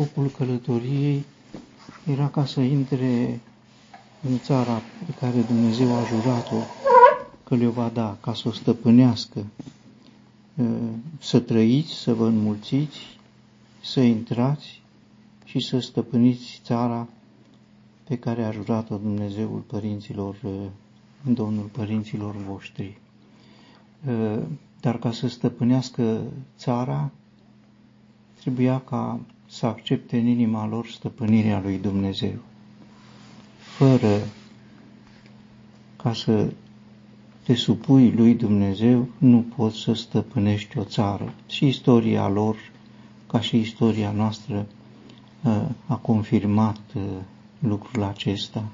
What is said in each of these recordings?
scopul călătoriei era ca să intre în țara pe care Dumnezeu a jurat-o că le va da, ca să o stăpânească, să trăiți, să vă înmulțiți, să intrați și să stăpâniți țara pe care a jurat-o Dumnezeul părinților, Domnul părinților voștri. Dar ca să stăpânească țara, trebuia ca să accepte în inima lor stăpânirea lui Dumnezeu. Fără ca să te supui lui Dumnezeu, nu poți să stăpânești o țară. Și istoria lor, ca și istoria noastră, a confirmat lucrul acesta.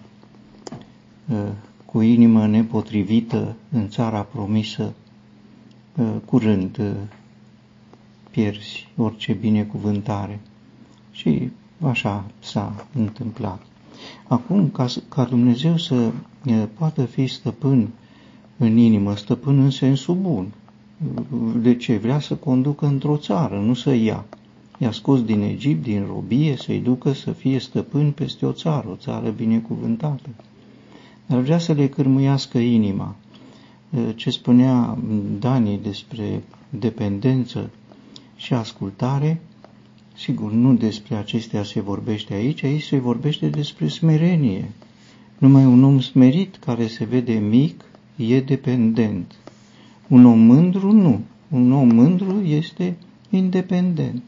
Cu inimă nepotrivită în țara promisă, curând pierzi orice binecuvântare. Și așa s-a întâmplat. Acum, ca, ca Dumnezeu să poată fi stăpân în inimă, stăpân în sensul bun. De ce? Vrea să conducă într-o țară, nu să ia. I-a scos din Egipt, din robie, să-i ducă să fie stăpân peste o țară, o țară binecuvântată. Dar vrea să le cârmuiască inima. Ce spunea Dani despre dependență și ascultare, sigur, nu despre acestea se vorbește aici, aici se vorbește despre smerenie. Numai un om smerit care se vede mic e dependent. Un om mândru nu. Un om mândru este independent.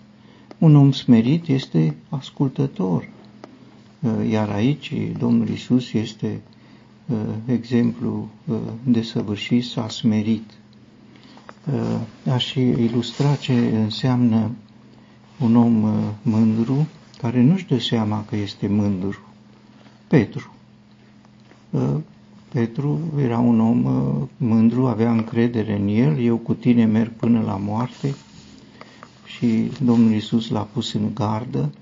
Un om smerit este ascultător. Iar aici Domnul Isus este uh, exemplu uh, de săvârșit, s-a smerit. Uh, aș ilustra ce înseamnă un om uh, mândru care nu-și dă seama că este mândru. Petru. Uh, Petru era un om mândru, avea încredere în el, eu cu tine merg până la moarte și Domnul Isus l-a pus în gardă.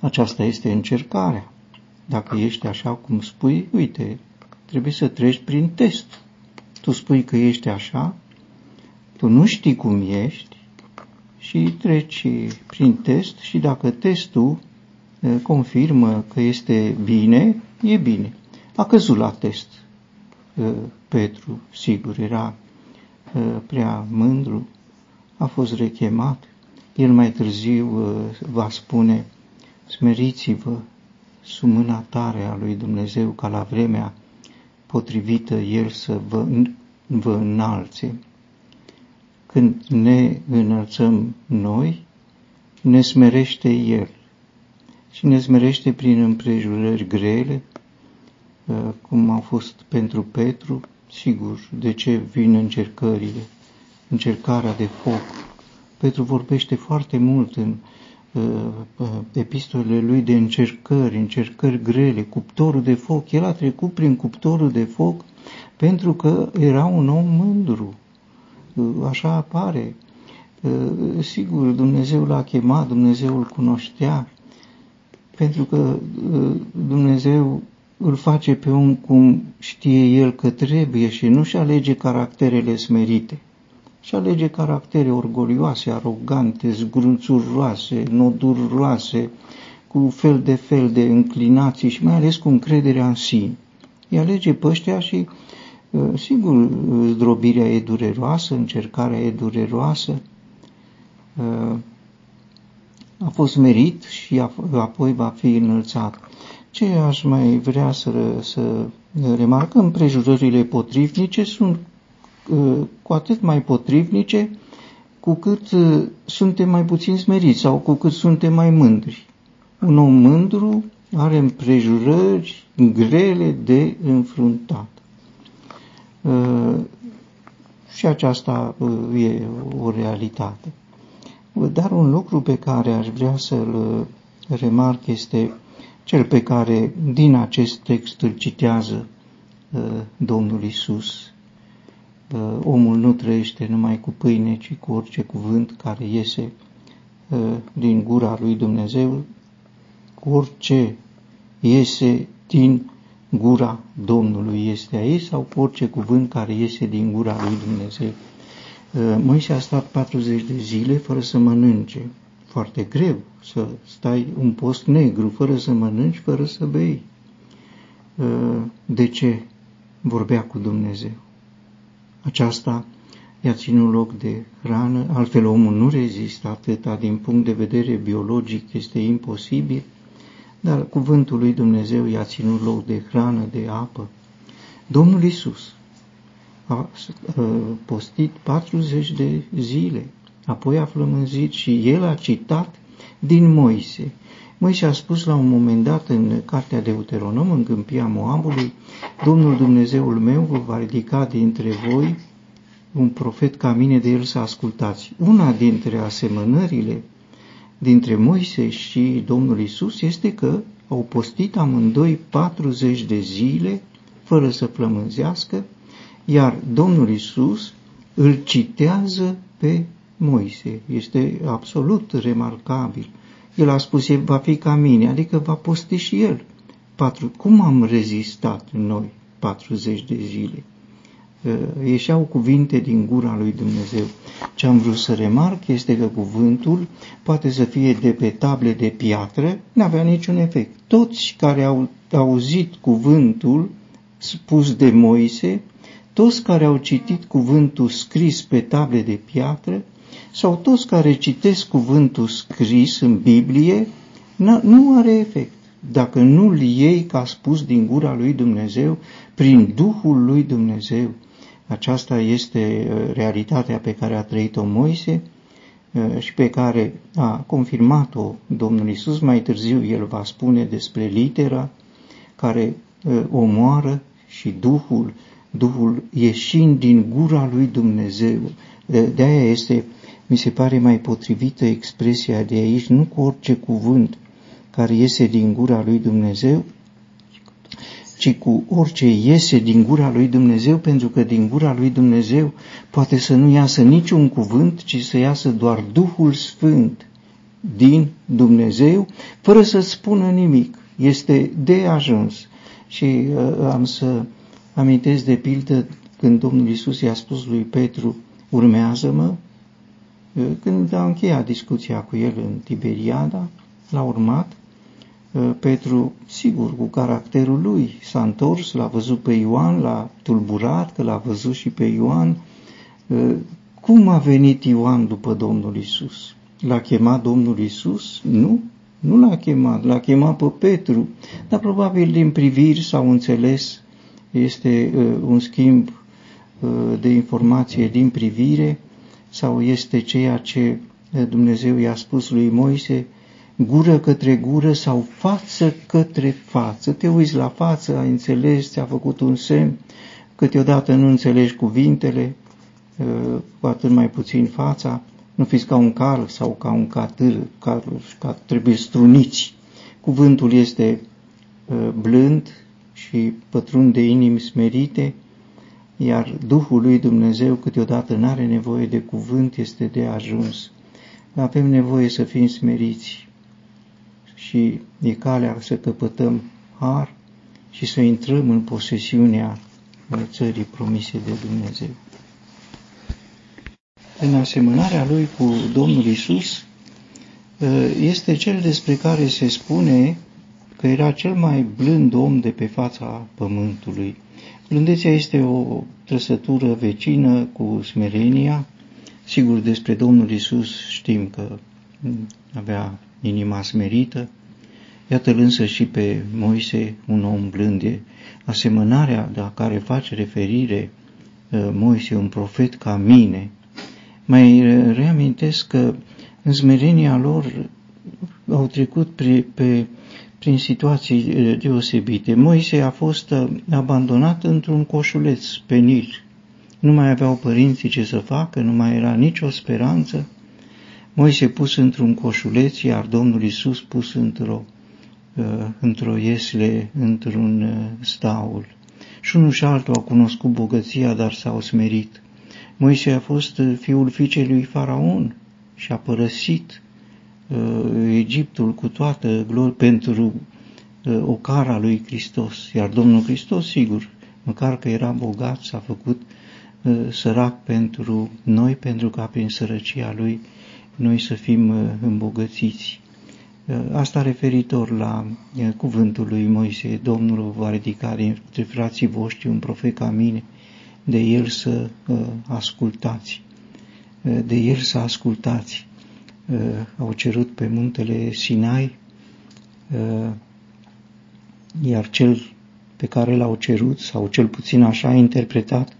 Aceasta este încercarea. Dacă ești așa cum spui, uite, trebuie să treci prin test tu spui că ești așa, tu nu știi cum ești și treci prin test și dacă testul confirmă că este bine, e bine. A căzut la test. Petru, sigur, era prea mândru, a fost rechemat. El mai târziu va spune, smeriți-vă sub mâna tare a lui Dumnezeu ca la vremea potrivită El să vă, vă înalțe. Când ne înălțăm noi, ne smerește El și ne smerește prin împrejurări grele, uh, cum au fost pentru Petru, sigur, de ce vin încercările, încercarea de foc. Petru vorbește foarte mult în Uh, epistolele lui de încercări, încercări grele, cuptorul de foc. El a trecut prin cuptorul de foc pentru că era un om mândru. Uh, așa apare. Uh, sigur, Dumnezeu l-a chemat, Dumnezeu îl cunoștea, pentru că Dumnezeu îl face pe om cum știe el că trebuie și nu-și alege caracterele smerite și alege caractere orgolioase, arogante, zgrunțuroase, noduroase, cu fel de fel de înclinații și mai ales cu încrederea în sine. Îi alege pe ăștia și, uh, sigur, zdrobirea e dureroasă, încercarea e dureroasă, uh, a fost merit și apoi va fi înălțat. Ce aș mai vrea să, să remarcăm, prejurările potrivnice sunt Uh, cu atât mai potrivnice cu cât uh, suntem mai puțin smeriți sau cu cât suntem mai mândri. Un om mândru are împrejurări grele de înfruntat. Uh, și aceasta e o realitate. Dar un lucru pe care aș vrea să-l remarc este cel pe care din acest text îl citează Domnul Isus omul nu trăiește numai cu pâine, ci cu orice cuvânt care iese uh, din gura lui Dumnezeu, cu orice iese din gura Domnului este aici sau cu orice cuvânt care iese din gura lui Dumnezeu. Uh, Moise a stat 40 de zile fără să mănânce foarte greu să stai un post negru, fără să mănânci, fără să bei. Uh, de ce vorbea cu Dumnezeu? Aceasta i-a ținut loc de hrană, altfel omul nu rezistă atâta din punct de vedere biologic, este imposibil, dar cuvântul lui Dumnezeu i-a ținut loc de hrană, de apă. Domnul Isus a postit 40 de zile, apoi a flămânzit și el a citat din Moise. Moise a spus la un moment dat în cartea de Deuteronom, în câmpia Moabului, Domnul Dumnezeul meu vă va ridica dintre voi un profet ca mine de el să ascultați. Una dintre asemănările dintre Moise și Domnul Isus este că au postit amândoi 40 de zile fără să flămânzească, iar Domnul Isus îl citează pe Moise. Este absolut remarcabil. El a spus, el va fi ca mine, adică va posti și el. Patru. Cum am rezistat noi 40 de zile? Ieșeau cuvinte din gura lui Dumnezeu. Ce am vrut să remarc este că cuvântul poate să fie de pe table de piatră, nu avea niciun efect. Toți care au auzit cuvântul spus de Moise, toți care au citit cuvântul scris pe table de piatră, sau toți care citesc cuvântul scris în Biblie, nu are efect. Dacă nu-l iei ca spus din gura lui Dumnezeu, prin Duhul lui Dumnezeu, aceasta este uh, realitatea pe care a trăit-o Moise uh, și pe care a confirmat-o Domnul Isus. Mai târziu el va spune despre litera care uh, omoară și Duhul, Duhul ieșind din gura lui Dumnezeu. De aia este, mi se pare mai potrivită expresia de aici, nu cu orice cuvânt care iese din gura lui Dumnezeu, ci cu orice iese din gura lui Dumnezeu, pentru că din gura lui Dumnezeu poate să nu iasă niciun cuvânt, ci să iasă doar Duhul Sfânt din Dumnezeu, fără să spună nimic. Este de ajuns. Și uh, am să amintesc de pildă când Domnul Isus i-a spus lui Petru, urmează-mă, uh, când a încheiat discuția cu el în Tiberiada, l-a urmat, uh, Petru sigur, cu caracterul lui. S-a întors, l-a văzut pe Ioan, l-a tulburat, că l-a văzut și pe Ioan. Ă, cum a venit Ioan după Domnul Isus? L-a chemat Domnul Isus? Nu, nu l-a chemat, l-a chemat pe Petru, dar probabil din priviri s-au înțeles, este uh, un schimb uh, de informație din privire sau este ceea ce Dumnezeu i-a spus lui Moise, gură către gură sau față către față. Te uiți la față, ai înțeles, ți-a făcut un semn, câteodată nu înțelegi cuvintele, uh, cu atât mai puțin fața, nu fiți ca un cal sau ca un catâr, care trebuie struniți. Cuvântul este uh, blând și pătrund de inimi smerite, iar Duhul lui Dumnezeu câteodată nu are nevoie de cuvânt, este de ajuns. Avem nevoie să fim smeriți, și e calea să căpătăm har și să intrăm în posesiunea țării promise de Dumnezeu. În asemănarea lui cu Domnul Isus, este cel despre care se spune că era cel mai blând om de pe fața pământului. Blândețea este o trăsătură vecină cu smerenia. Sigur, despre Domnul Isus știm că avea inima smerită, Iată-l însă și pe Moise, un om blânde, asemănarea la care face referire uh, Moise, un profet ca mine. Mai reamintesc că în smerenia lor au trecut pe, pe, prin situații uh, deosebite. Moise a fost uh, abandonat într-un coșuleț pe Nil. Nu mai aveau părinții ce să facă, nu mai era nicio speranță. Moise pus într-un coșuleț, iar Domnul Isus pus într-o Uh, într-o iesle, într-un uh, staul. Și unul și altul au cunoscut bogăția, dar s-au smerit. Moise a fost uh, fiul fiicei lui Faraon și a părăsit Egiptul cu toată gloria pentru ocara lui Hristos. Iar Domnul Hristos, sigur, măcar că era bogat, s-a făcut sărac pentru noi, pentru ca prin sărăcia lui noi să fim îmbogățiți. Asta referitor la cuvântul lui Moise, Domnul va ridica dintre frații voștri un profet ca mine, de el să ascultați, de el să ascultați. Au cerut pe muntele Sinai, iar cel pe care l-au cerut, sau cel puțin așa a interpretat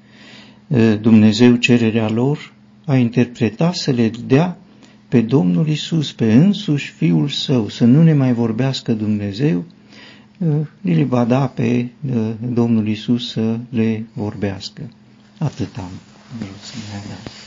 Dumnezeu cererea lor, a interpretat să le dea pe Domnul Isus, pe însuși Fiul Său, să nu ne mai vorbească Dumnezeu, îl va da pe Domnul Isus să le vorbească. Atât am. Mulțumesc.